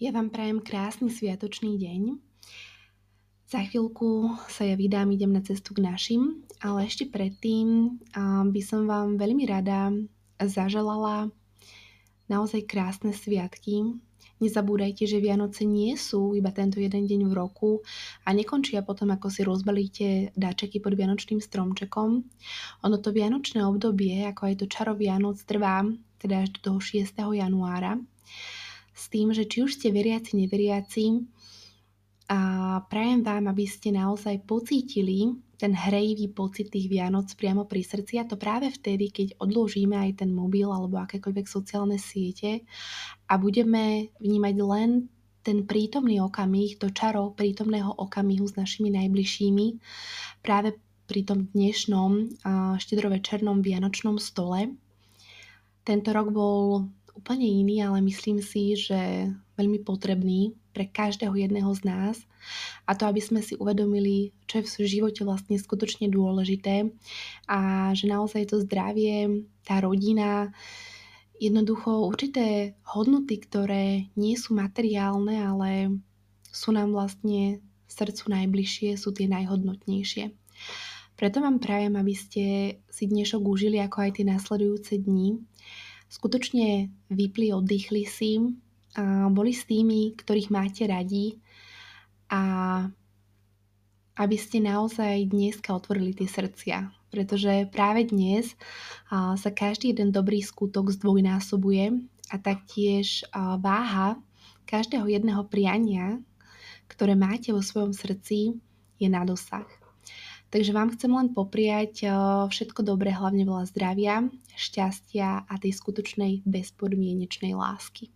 Ja vám prajem krásny sviatočný deň. Za chvíľku sa ja vydám, idem na cestu k našim, ale ešte predtým by som vám veľmi rada zaželala naozaj krásne sviatky. Nezabúdajte, že Vianoce nie sú iba tento jeden deň v roku a nekončia potom, ako si rozbalíte dáčeky pod Vianočným stromčekom. Ono to Vianočné obdobie, ako aj to čaro Vianoc, trvá teda až do toho 6. januára s tým, že či už ste veriaci, neveriaci, a prajem vám, aby ste naozaj pocítili ten hrejivý pocit tých Vianoc priamo pri srdci a to práve vtedy, keď odložíme aj ten mobil alebo akékoľvek sociálne siete a budeme vnímať len ten prítomný okamih, to čaro prítomného okamihu s našimi najbližšími práve pri tom dnešnom štedrovečernom vianočnom stole. Tento rok bol úplne iný, ale myslím si, že veľmi potrebný pre každého jedného z nás a to, aby sme si uvedomili, čo je v živote vlastne skutočne dôležité a že naozaj to zdravie, tá rodina, jednoducho určité hodnoty, ktoré nie sú materiálne, ale sú nám vlastne srdcu najbližšie, sú tie najhodnotnejšie. Preto vám prajem, aby ste si dnešok užili ako aj tie následujúce dni skutočne vypli, oddychli si, a boli s tými, ktorých máte radi a aby ste naozaj dneska otvorili tie srdcia, pretože práve dnes sa každý jeden dobrý skutok zdvojnásobuje a taktiež váha každého jedného priania, ktoré máte vo svojom srdci, je na dosah. Takže vám chcem len popriať všetko dobré, hlavne veľa zdravia, šťastia a tej skutočnej bezpodmienečnej lásky.